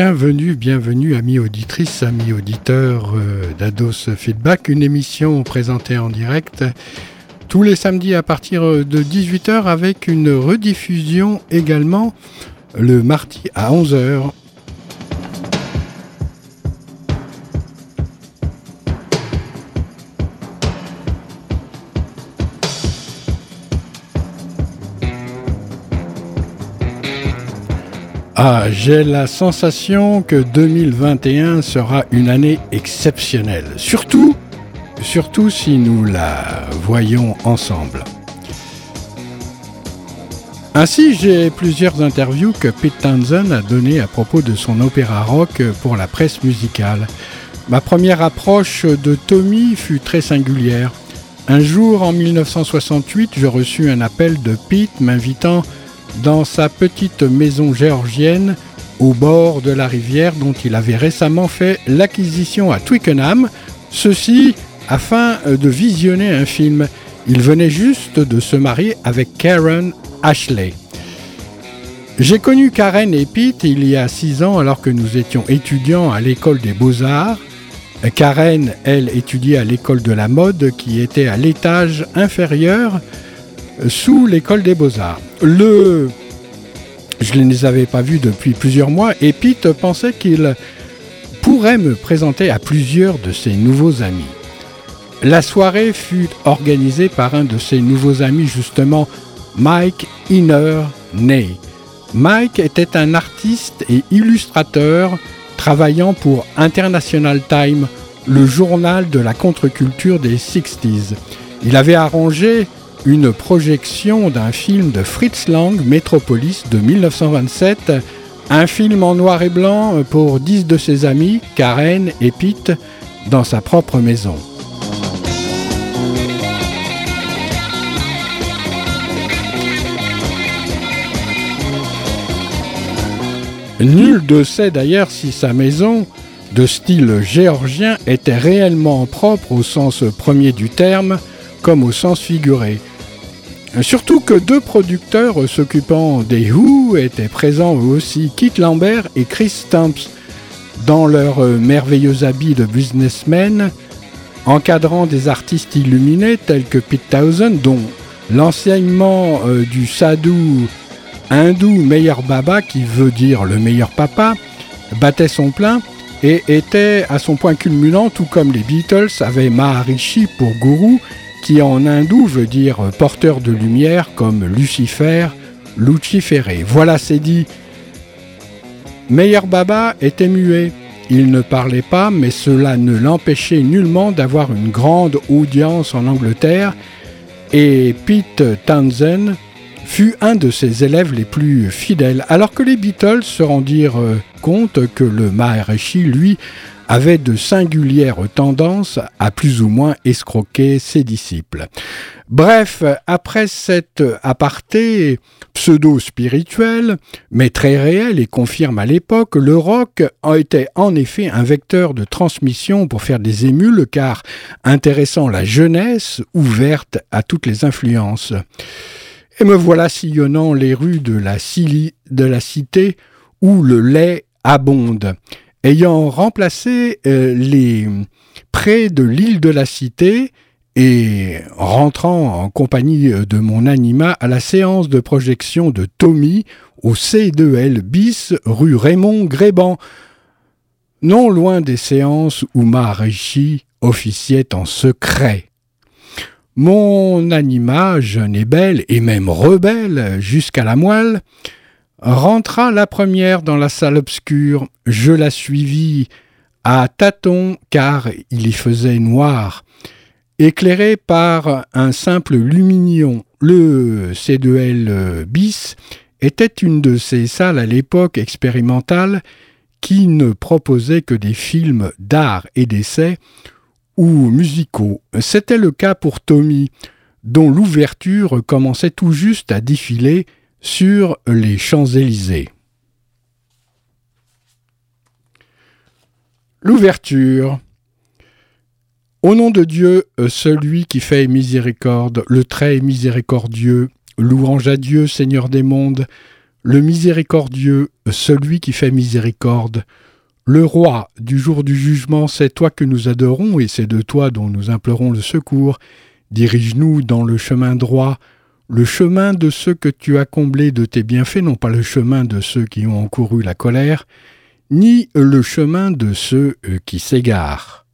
Bienvenue, bienvenue, amis auditrices, amis auditeurs euh, d'Ados Feedback, une émission présentée en direct tous les samedis à partir de 18h avec une rediffusion également le mardi à 11h j'ai la sensation que 2021 sera une année exceptionnelle. Surtout, surtout si nous la voyons ensemble. Ainsi, j'ai plusieurs interviews que Pete Townsend a données à propos de son opéra rock pour la presse musicale. Ma première approche de Tommy fut très singulière. Un jour en 1968, je reçus un appel de Pete m'invitant dans sa petite maison géorgienne au bord de la rivière dont il avait récemment fait l'acquisition à Twickenham, ceci afin de visionner un film. Il venait juste de se marier avec Karen Ashley. J'ai connu Karen et Pete il y a six ans alors que nous étions étudiants à l'école des beaux-arts. Karen, elle, étudiait à l'école de la mode qui était à l'étage inférieur sous l'école des beaux-arts. Le... Je ne les avais pas vus depuis plusieurs mois et Pete pensait qu'il pourrait me présenter à plusieurs de ses nouveaux amis. La soirée fut organisée par un de ses nouveaux amis, justement, Mike Inner Ney. Mike était un artiste et illustrateur travaillant pour International Time, le journal de la contre-culture des 60s. Il avait arrangé une projection d'un film de Fritz Lang, Metropolis, de 1927, un film en noir et blanc pour dix de ses amis, Karen et Pete, dans sa propre maison. Nul ne sait d'ailleurs si sa maison, de style géorgien, était réellement propre au sens premier du terme, comme au sens figuré. Surtout que deux producteurs s'occupant des Who étaient présents aussi, Kit Lambert et Chris Stumps, dans leurs merveilleux habits de businessmen, encadrant des artistes illuminés tels que Pete Townsend, dont l'enseignement euh, du sadhu hindou Meilleur Baba, qui veut dire le meilleur papa, battait son plein et était à son point culminant, tout comme les Beatles avaient Maharishi pour gourou en hindou veut dire porteur de lumière comme Lucifer, Luciféré. Voilà, c'est dit. Meyer Baba était muet. Il ne parlait pas, mais cela ne l'empêchait nullement d'avoir une grande audience en Angleterre, et Pete Townsend fut un de ses élèves les plus fidèles, alors que les Beatles se rendirent compte que le Maharishi, lui, avait de singulières tendances à plus ou moins escroquer ses disciples. Bref, après cet aparté pseudo-spirituel, mais très réel et confirme à l'époque, le rock était en effet un vecteur de transmission pour faire des émules car intéressant la jeunesse ouverte à toutes les influences. Et me voilà sillonnant les rues de la, de la cité où le lait abonde ayant remplacé euh, les prés de l'île de la Cité et rentrant en compagnie de mon anima à la séance de projection de Tommy au C2L bis rue Raymond Gréban, non loin des séances où Maharishi officiait en secret. Mon anima, jeune et belle, et même rebelle jusqu'à la moelle, rentra la première dans la salle obscure. Je la suivis à tâtons car il y faisait noir. Éclairé par un simple lumignon, le C2L bis était une de ces salles à l'époque expérimentale qui ne proposait que des films d'art et d'essai ou musicaux. C'était le cas pour Tommy, dont l'ouverture commençait tout juste à défiler sur les Champs-Élysées. L'ouverture. Au nom de Dieu, celui qui fait miséricorde, le très miséricordieux, louange à Dieu, Seigneur des mondes, le miséricordieux, celui qui fait miséricorde, le roi du jour du jugement, c'est toi que nous adorons et c'est de toi dont nous implorons le secours. Dirige-nous dans le chemin droit, le chemin de ceux que tu as comblés de tes bienfaits, non pas le chemin de ceux qui ont encouru la colère, ni le chemin de ceux euh, qui s'égarent.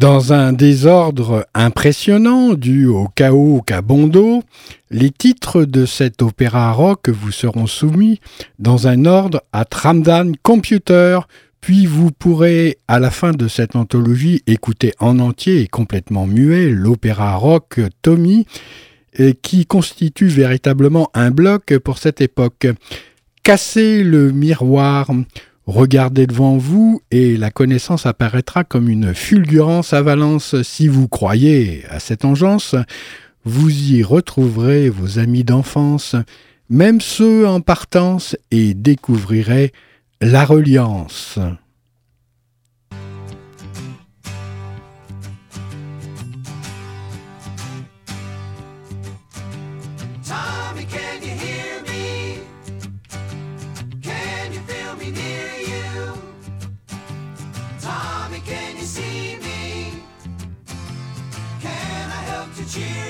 Dans un désordre impressionnant dû au chaos qu'a Bondo, les titres de cet opéra rock vous seront soumis dans un ordre à Tramdan Computer, puis vous pourrez, à la fin de cette anthologie, écouter en entier et complètement muet l'opéra rock Tommy, qui constitue véritablement un bloc pour cette époque. Casser le miroir, Regardez devant vous et la connaissance apparaîtra comme une fulgurance à Valence. Si vous croyez à cette engeance, vous y retrouverez vos amis d'enfance, même ceux en partance, et découvrirez la reliance. Tommy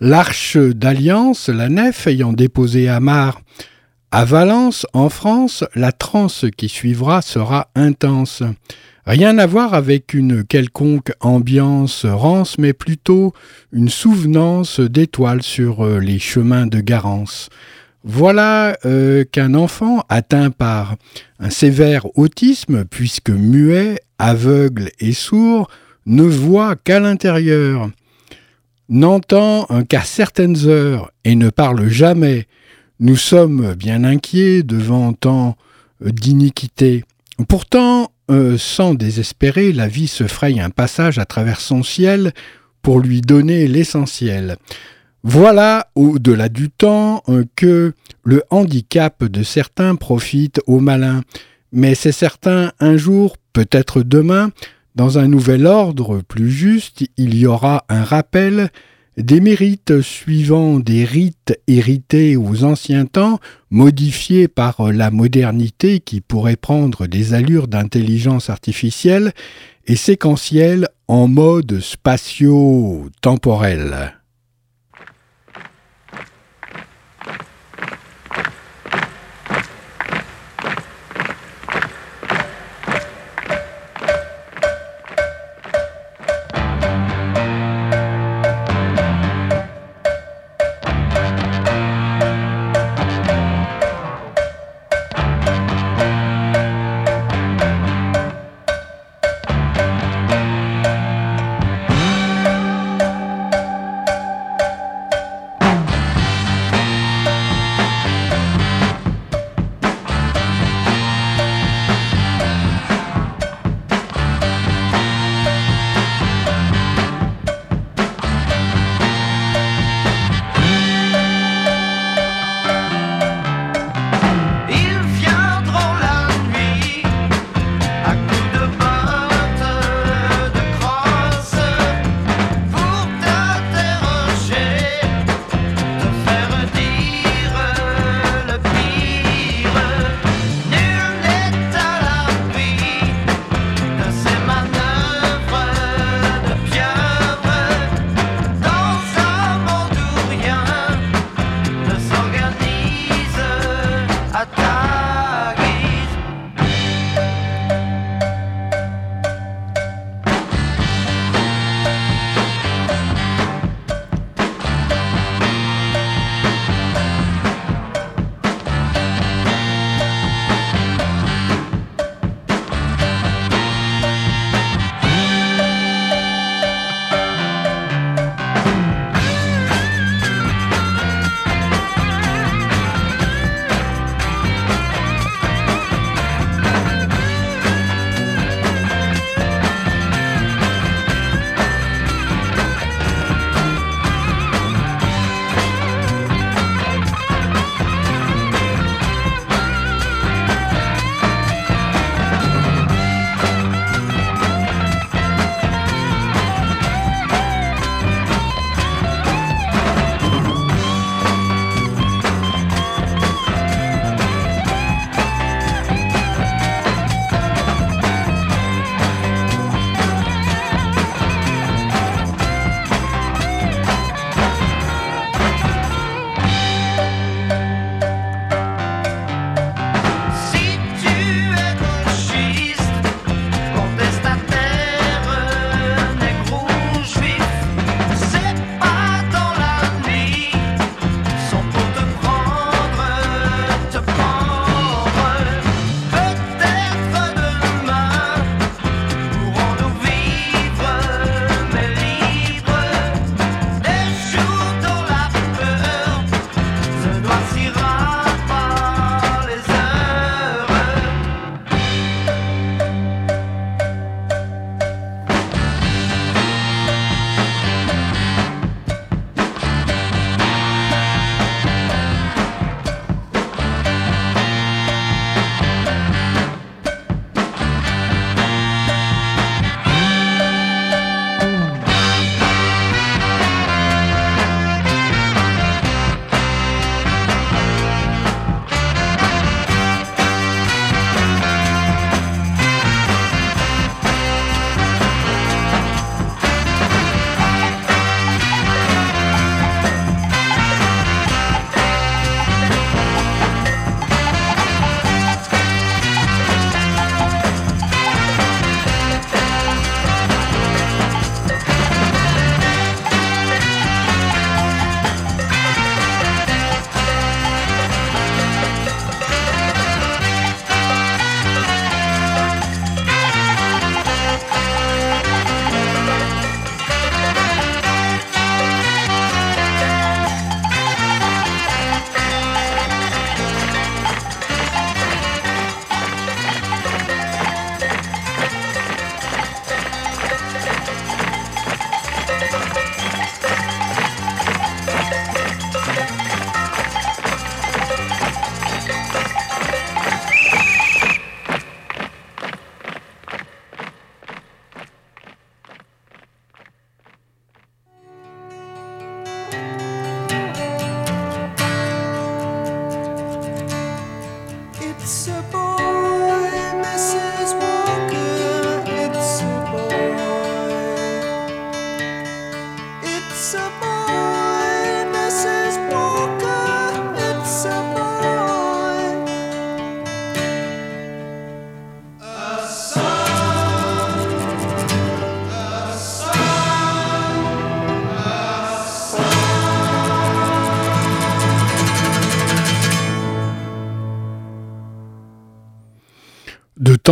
L'Arche d'Alliance, la nef ayant déposé Amar à Valence, en France, la transe qui suivra sera intense. Rien à voir avec une quelconque ambiance rance, mais plutôt une souvenance d'étoiles sur euh, les chemins de Garance. Voilà euh, qu'un enfant atteint par un sévère autisme, puisque muet, aveugle et sourd, ne voit qu'à l'intérieur, n'entend qu'à certaines heures et ne parle jamais. Nous sommes bien inquiets devant tant d'iniquité. Pourtant, euh, sans désespérer, la vie se fraye un passage à travers son ciel pour lui donner l'essentiel. Voilà, au-delà du temps, euh, que le handicap de certains profite aux malins. Mais c'est certain, un jour, peut-être demain, dans un nouvel ordre plus juste, il y aura un rappel des mérites suivant des rites hérités aux anciens temps, modifiés par la modernité qui pourrait prendre des allures d'intelligence artificielle et séquentielle en mode spatio-temporel.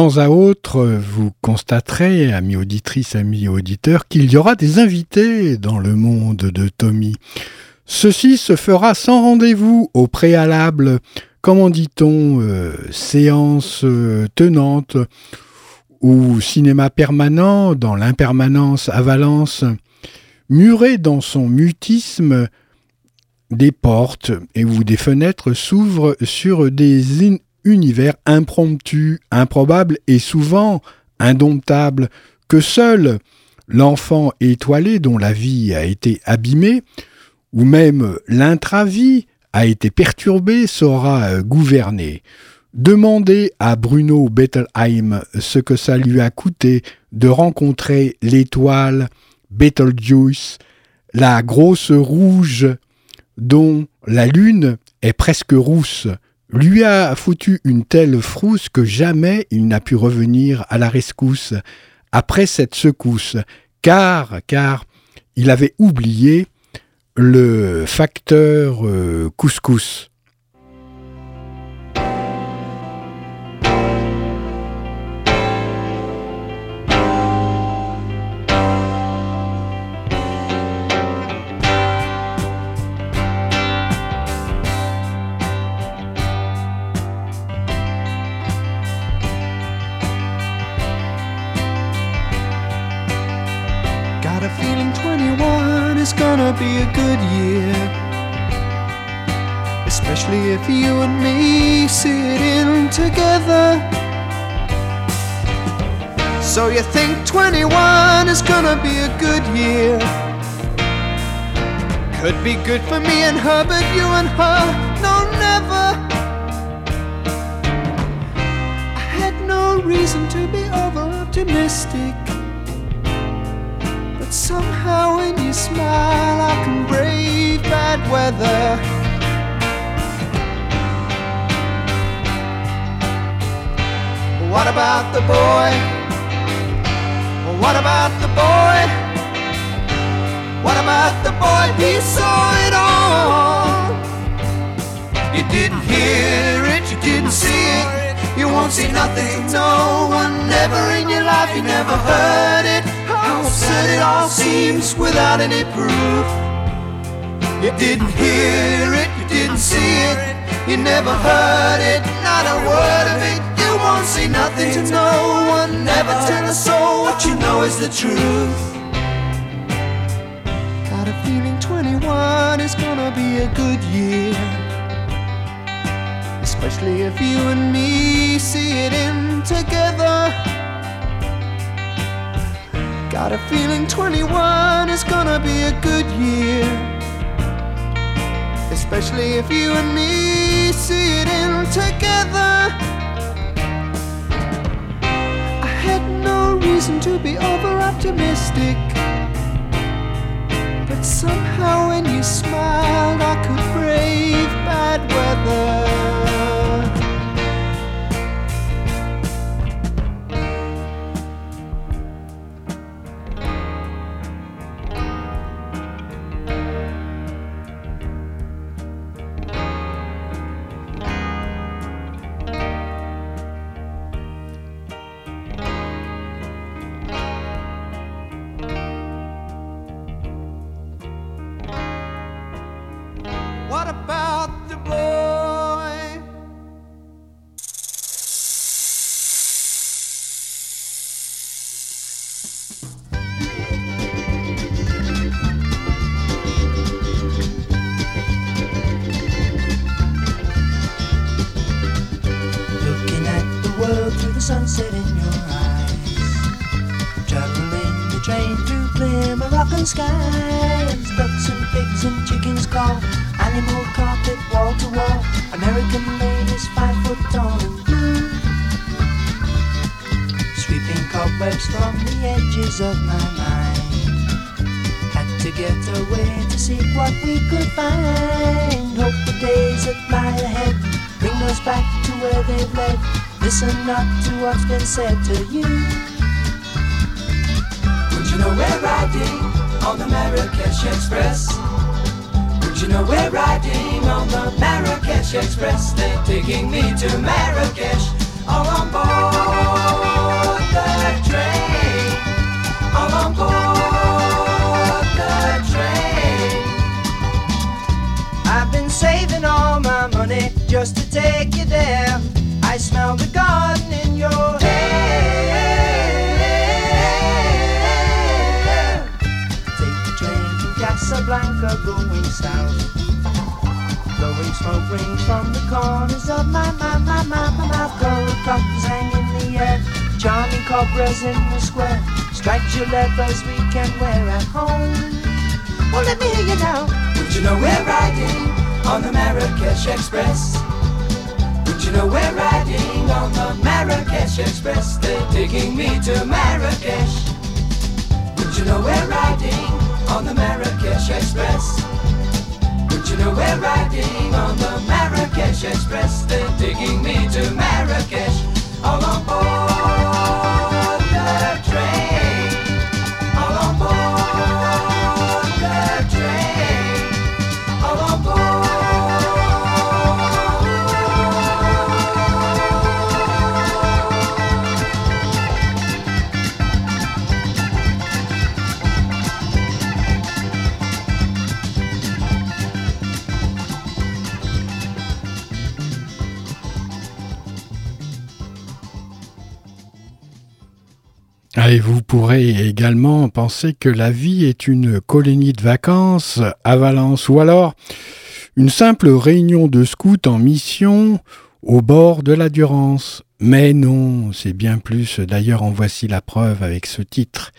À autre, vous constaterez, amis auditrices, amis auditeurs, qu'il y aura des invités dans le monde de Tommy. Ceci se fera sans rendez-vous au préalable, comment dit-on, euh, séance euh, tenante ou cinéma permanent dans l'impermanence à Valence, muré dans son mutisme, des portes et où des fenêtres s'ouvrent sur des univers impromptus, improbables et souvent indomptables, que seul l'enfant étoilé dont la vie a été abîmée, ou même l'intravie a été perturbée, saura gouverner. Demandez à Bruno Bettelheim ce que ça lui a coûté de rencontrer l'étoile Betelgeuse, la grosse rouge dont la lune est presque rousse, lui a foutu une telle frousse que jamais il n'a pu revenir à la rescousse après cette secousse, car, car il avait oublié le facteur euh, couscous. Gonna be a good year. Especially if you and me sit in together. So you think 21 is gonna be a good year? Could be good for me and her, but you and her, no, never. I had no reason to be over optimistic. Somehow when you smile, I can brave bad weather. What about the boy? What about the boy? What about the boy? He saw it all. You didn't hear it, you didn't see it. You won't see nothing, no one never in your life, you never heard it absurd it all seems without any proof. You didn't hear it, you didn't see it, you never heard it, not a word of it. You won't see nothing to no one, never tell a soul what you know is the truth. Got a feeling 21 is gonna be a good year. Especially if you and me see it in together. Got a feeling 21 is gonna be a good year. Especially if you and me see it in together. I had no reason to be over optimistic. But somehow when you smiled, I could brave bad weather. Cobwebs from the edges of my mind. Had to get away to seek what we could find. Hope the days that lie ahead bring us back to where they've led. Listen not to what's been said to you. Would you know we're riding on the Marrakesh Express? Would you know we're riding on the Marrakesh Express? They're taking me to Marrakesh all on board. Just to take you there. I smell the garden in your hair. Take the train to Casablanca, going south. Blowing smoke rings from the corners of my, my, my, my, my mouth. Gold buttons hang in the air. Charming cobras in the square. Striped your leathers we can wear at home. Well, let me hear you now. Would you know we're riding on the Marrakesh Express? Would you know we're riding on the Marrakesh Express? They're taking me to Marrakesh. Would you know we're riding on the Marrakesh Express? Would you know we're riding on the Marrakesh Express? They're taking me to Marrakesh. All on board pourrez également penser que la vie est une colonie de vacances à Valence ou alors une simple réunion de scouts en mission au bord de la Durance. Mais non, c'est bien plus. D'ailleurs, en voici la preuve avec ce titre.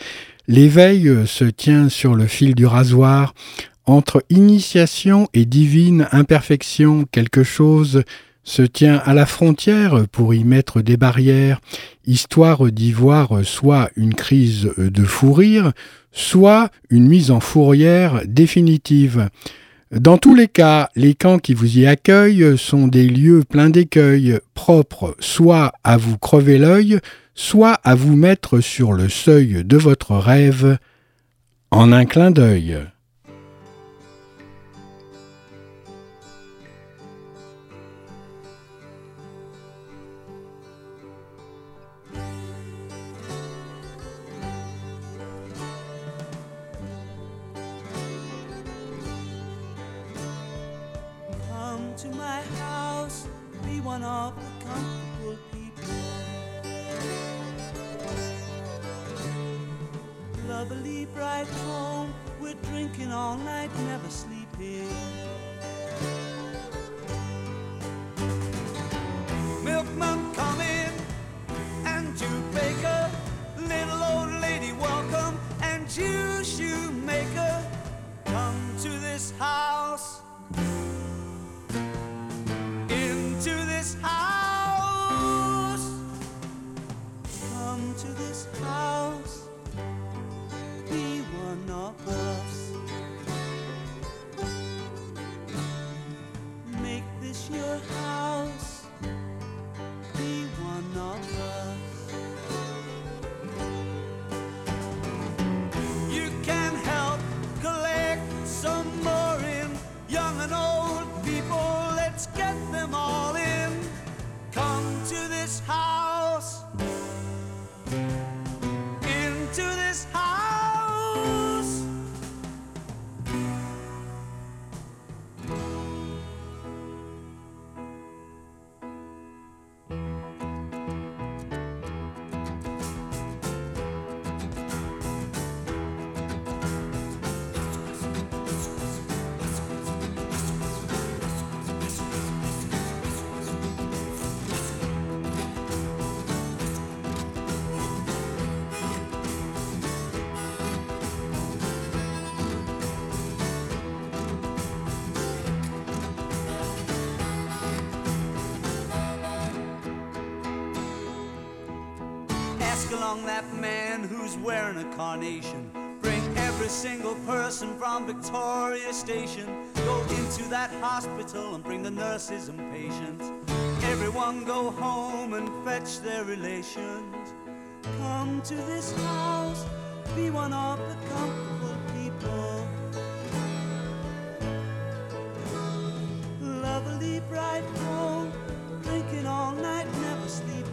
L'éveil se tient sur le fil du rasoir. Entre initiation et divine imperfection, quelque chose se tient à la frontière pour y mettre des barrières, histoire d'y voir soit une crise de fou rire, soit une mise en fourrière définitive. Dans tous les cas, les camps qui vous y accueillent sont des lieux pleins d'écueils, propres soit à vous crever l'œil, soit à vous mettre sur le seuil de votre rêve en un clin d'œil. Along that man who's wearing a carnation. Bring every single person from Victoria Station. Go into that hospital and bring the nurses and patients. Everyone go home and fetch their relations. Come to this house, be one of the comfortable people. Lovely bright home, drinking all night, never sleeping.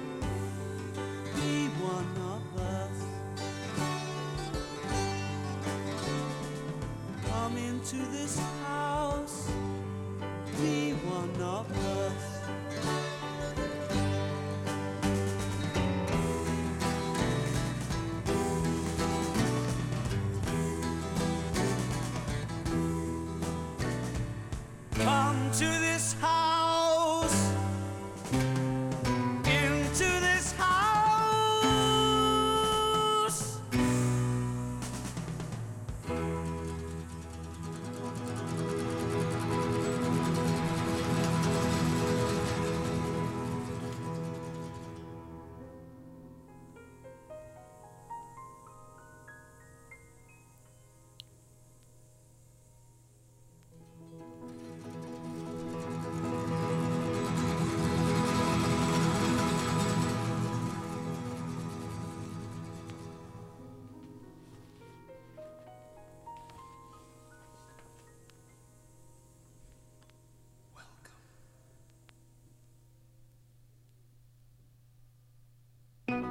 to this Good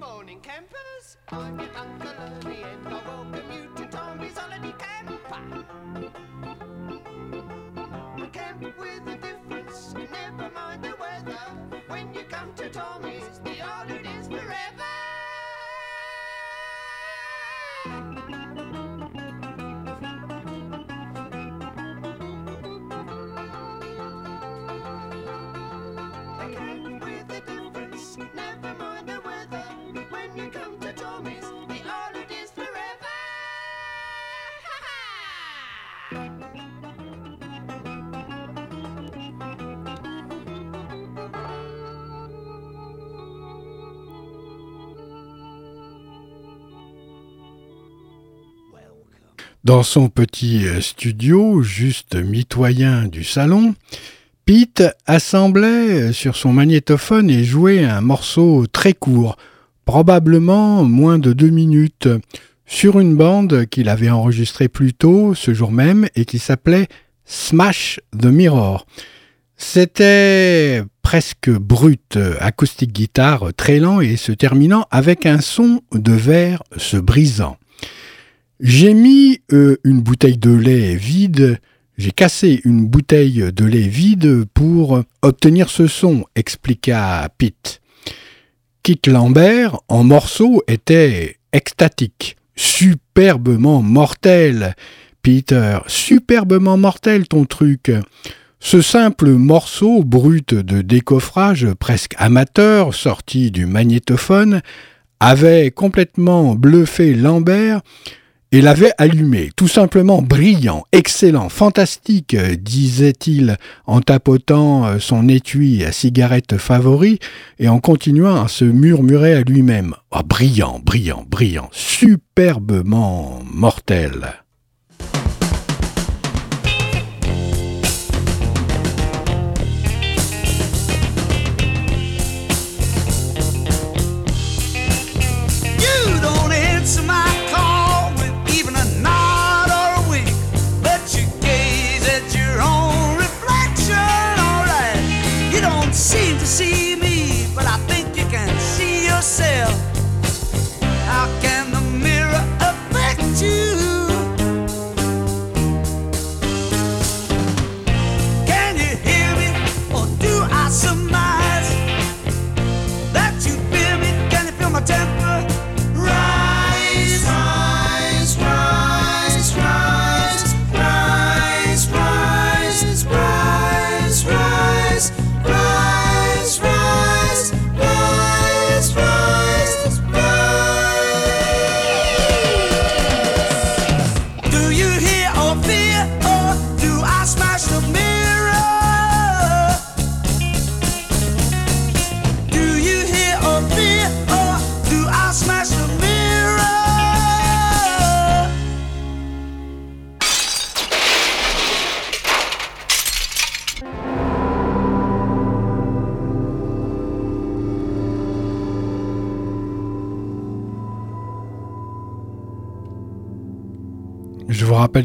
morning, campers. I'm your Uncle and I welcome you to Tommy's Holiday Camper. A camp with a difference, never mind the weather. When you come to Tommy's, Dans son petit euh, studio, juste mitoyen du salon, Pete assemblait euh, sur son magnétophone et jouait un morceau très court, probablement moins de deux minutes, sur une bande qu'il avait enregistrée plus tôt ce jour même et qui s'appelait Smash the Mirror. C'était presque brut, acoustique guitare très lent et se terminant avec un son de verre se brisant. J'ai mis euh, une bouteille de lait vide, j'ai cassé une bouteille de lait vide pour obtenir ce son, expliqua Pete. Kit Lambert, en morceaux, était extatique, superbement mortel. Peter, superbement mortel ton truc. Ce simple morceau brut de décoffrage presque amateur sorti du magnétophone avait complètement bluffé Lambert et l'avait allumé, tout simplement brillant, excellent, fantastique, disait-il en tapotant son étui à cigarette favori et en continuant à se murmurer à lui-même. Oh, brillant, brillant, brillant, superbement mortel.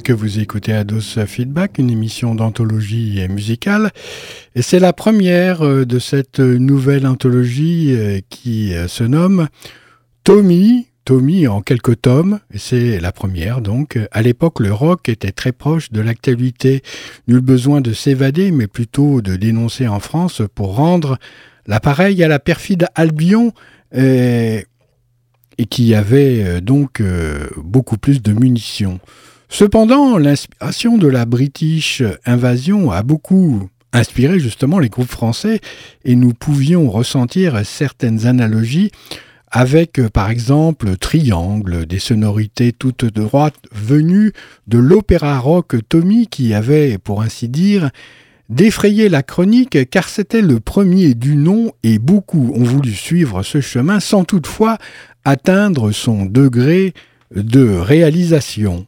Que vous écoutez Ados Feedback, une émission d'anthologie musicale. Et c'est la première euh, de cette nouvelle anthologie euh, qui euh, se nomme Tommy. Tommy en quelques tomes, et c'est la première donc. À l'époque, le rock était très proche de l'actualité. Nul besoin de s'évader, mais plutôt de dénoncer en France pour rendre l'appareil à la perfide Albion, et qui avait donc beaucoup plus de munitions. Cependant, l'inspiration de la British Invasion a beaucoup inspiré justement les groupes français et nous pouvions ressentir certaines analogies avec par exemple Triangle, des sonorités toutes droites venues de l'opéra rock Tommy qui avait, pour ainsi dire, défrayé la chronique car c'était le premier du nom et beaucoup ont voulu suivre ce chemin sans toutefois atteindre son degré de réalisation.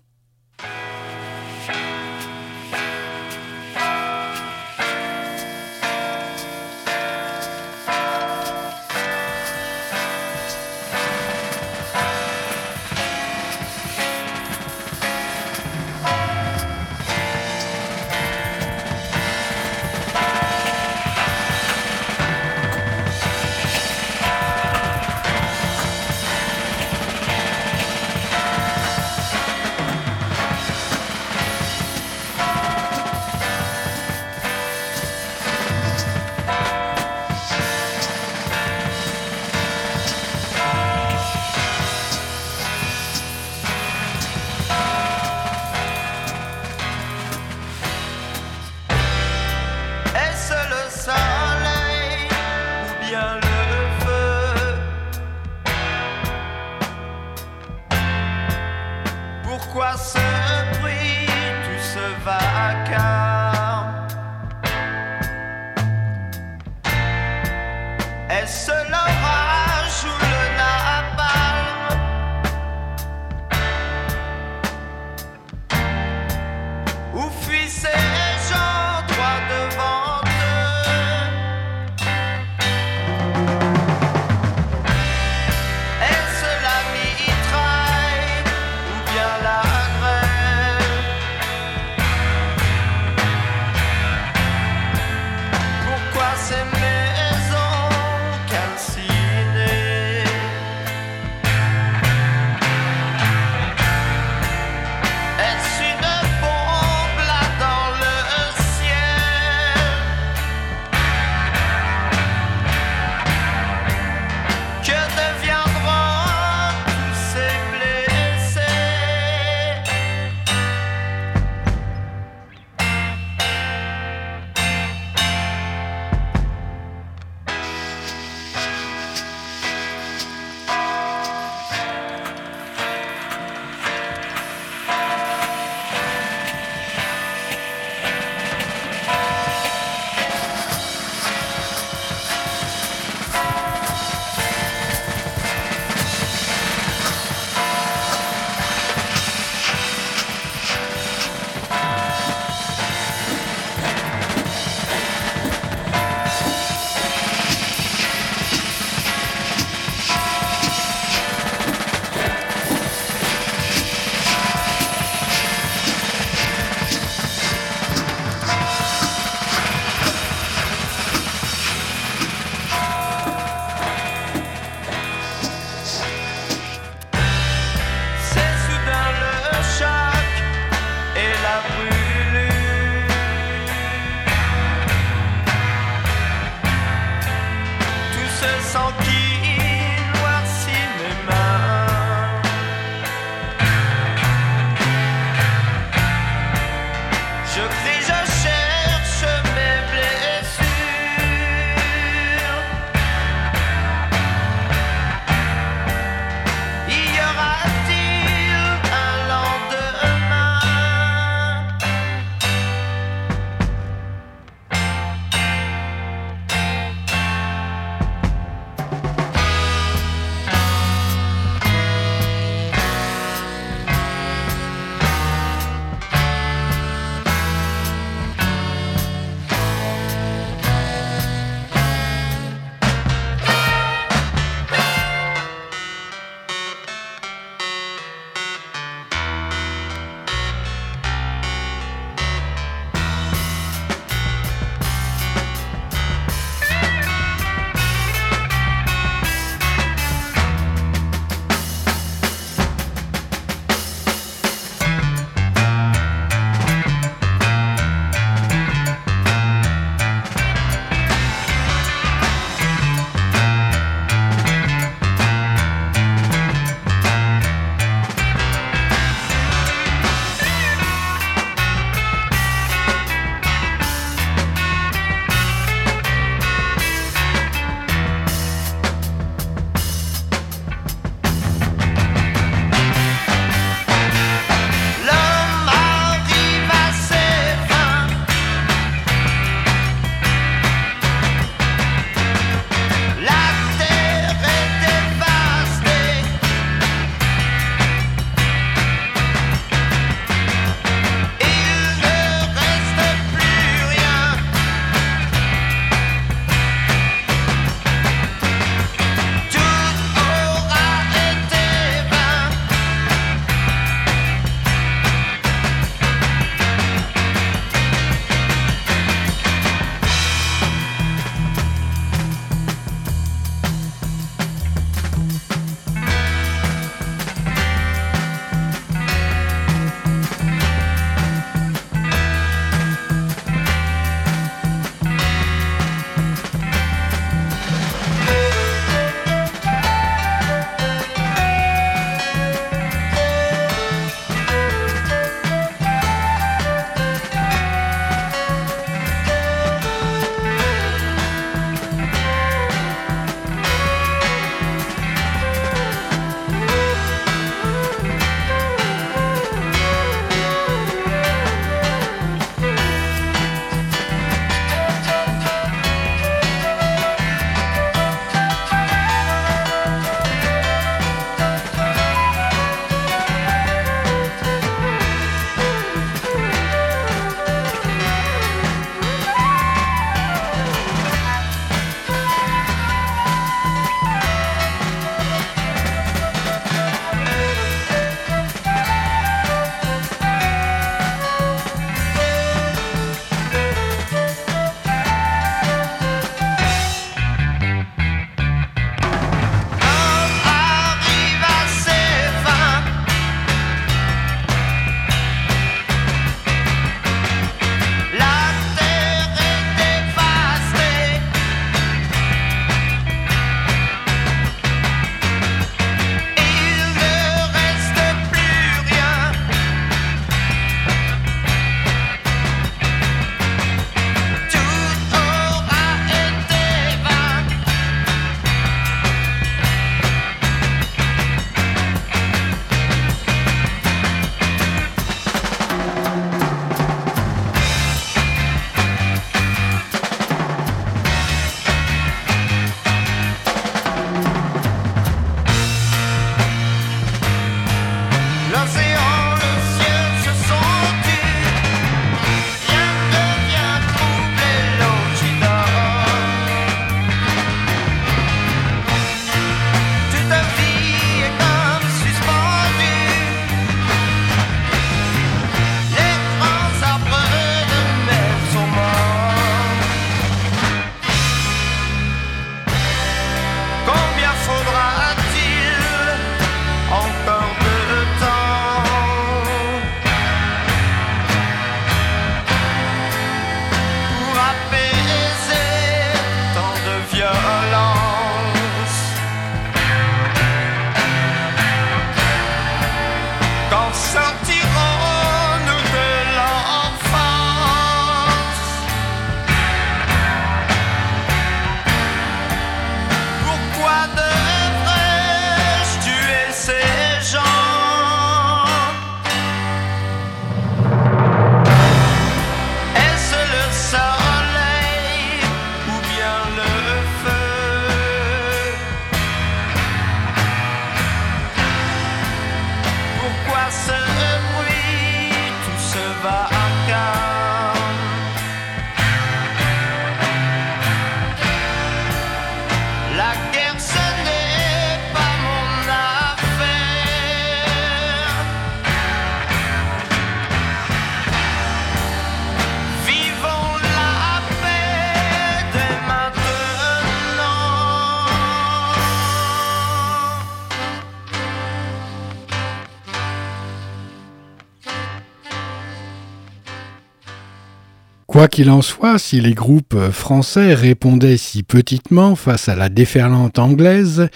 Quoi qu'il en soit, si les groupes français répondaient si petitement face à la déferlante anglaise,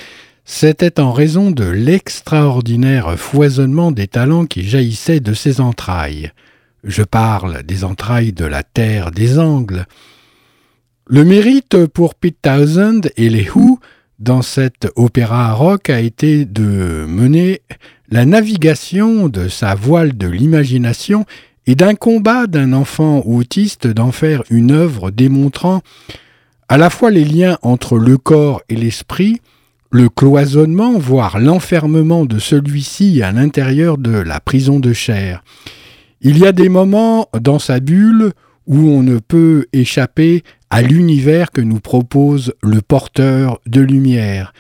c'était en raison de l'extraordinaire foisonnement des talents qui jaillissaient de ses entrailles. Je parle des entrailles de la terre des Angles. Le mérite pour Pete Townsend et les Who dans cet opéra rock a été de mener la navigation de sa voile de l'imagination et d'un combat d'un enfant autiste d'en faire une œuvre démontrant à la fois les liens entre le corps et l'esprit, le cloisonnement, voire l'enfermement de celui-ci à l'intérieur de la prison de chair. Il y a des moments dans sa bulle où on ne peut échapper à l'univers que nous propose le porteur de lumière,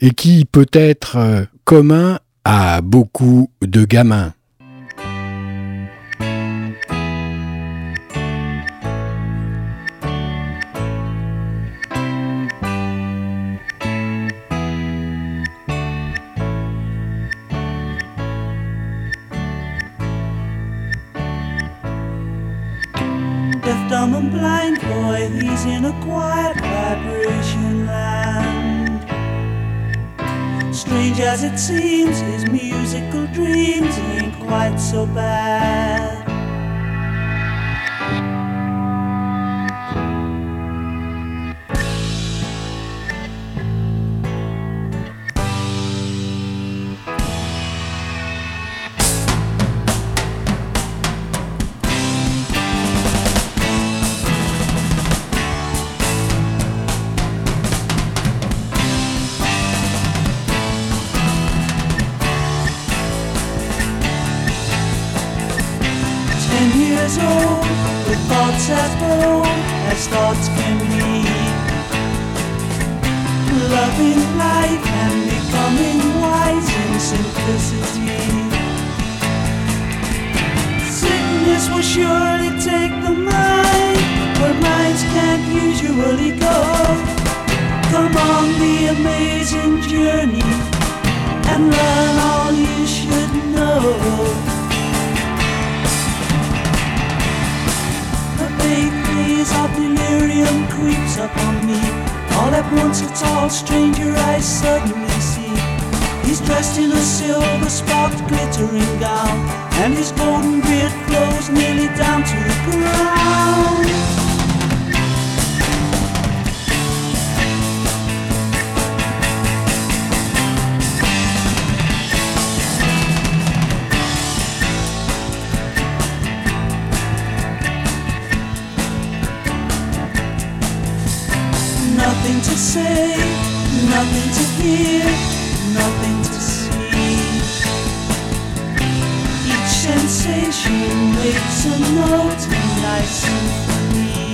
et qui peut être euh, commun à beaucoup de gamins. Boy, he's in a quiet vibration land. Strange as it seems, his musical dreams ain't quite so bad. Sensation makes a note in nice symphony.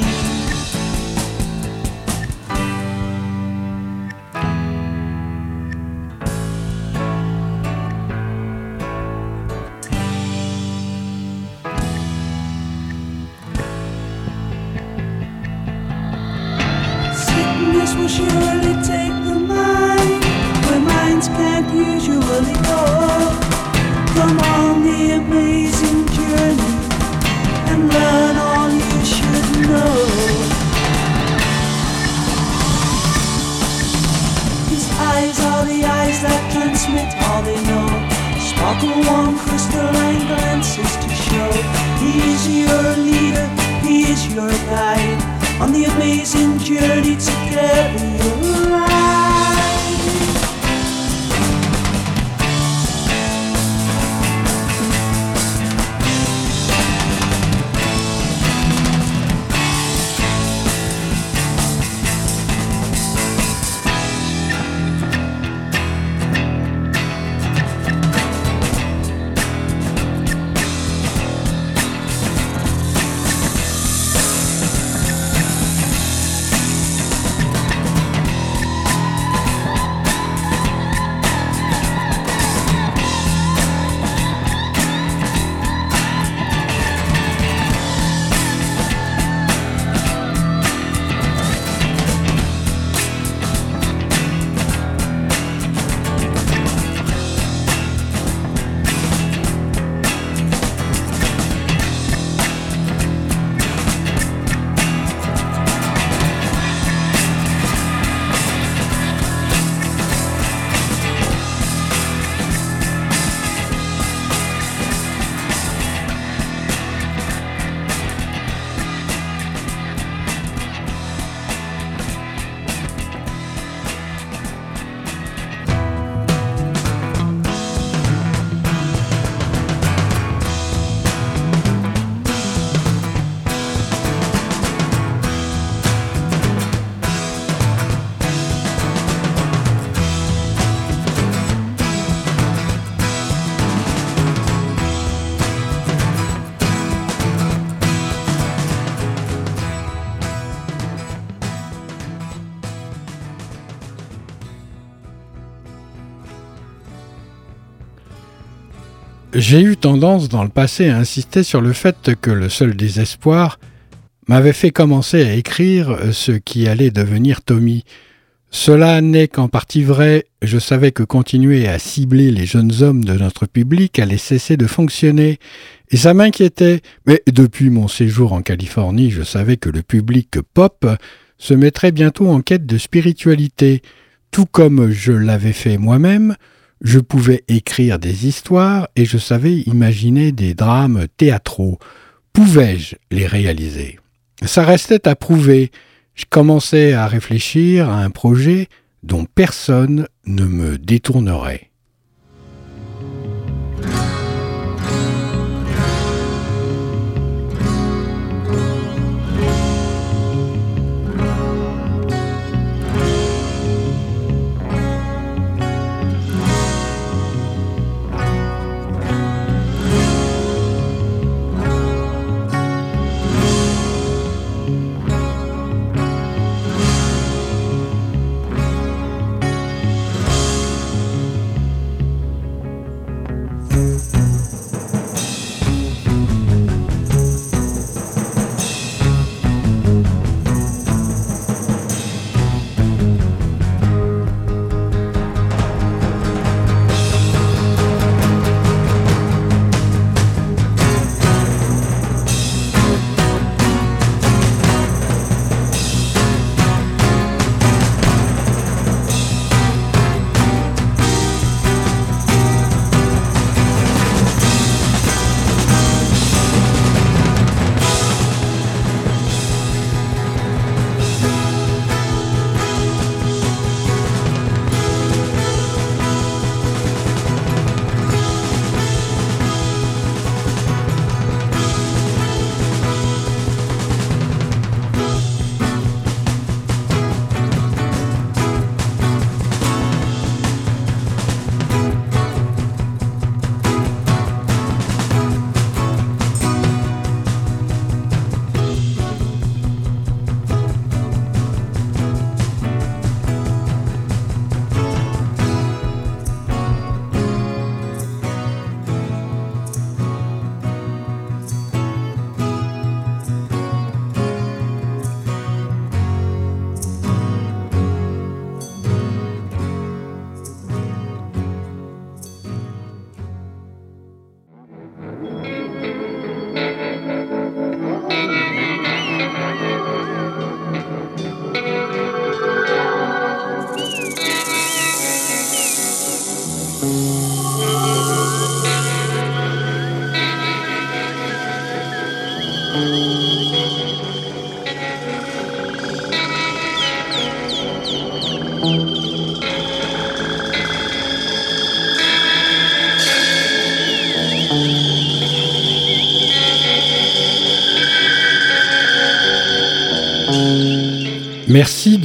J'ai eu tendance dans le passé à insister sur le fait que le seul désespoir m'avait fait commencer à écrire ce qui allait devenir Tommy. Cela n'est qu'en partie vrai, je savais que continuer à cibler les jeunes hommes de notre public allait cesser de fonctionner, et ça m'inquiétait, mais depuis mon séjour en Californie, je savais que le public pop se mettrait bientôt en quête de spiritualité, tout comme je l'avais fait moi-même, je pouvais écrire des histoires et je savais imaginer des drames théâtraux. Pouvais-je les réaliser? Ça restait à prouver. Je commençais à réfléchir à un projet dont personne ne me détournerait.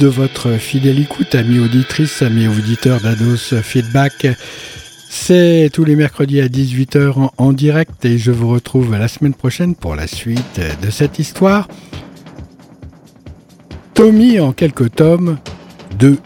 De votre fidèle écoute, amis auditrices, amis auditeurs d'Ados Feedback. C'est tous les mercredis à 18h en, en direct et je vous retrouve la semaine prochaine pour la suite de cette histoire. Tommy en quelques tomes de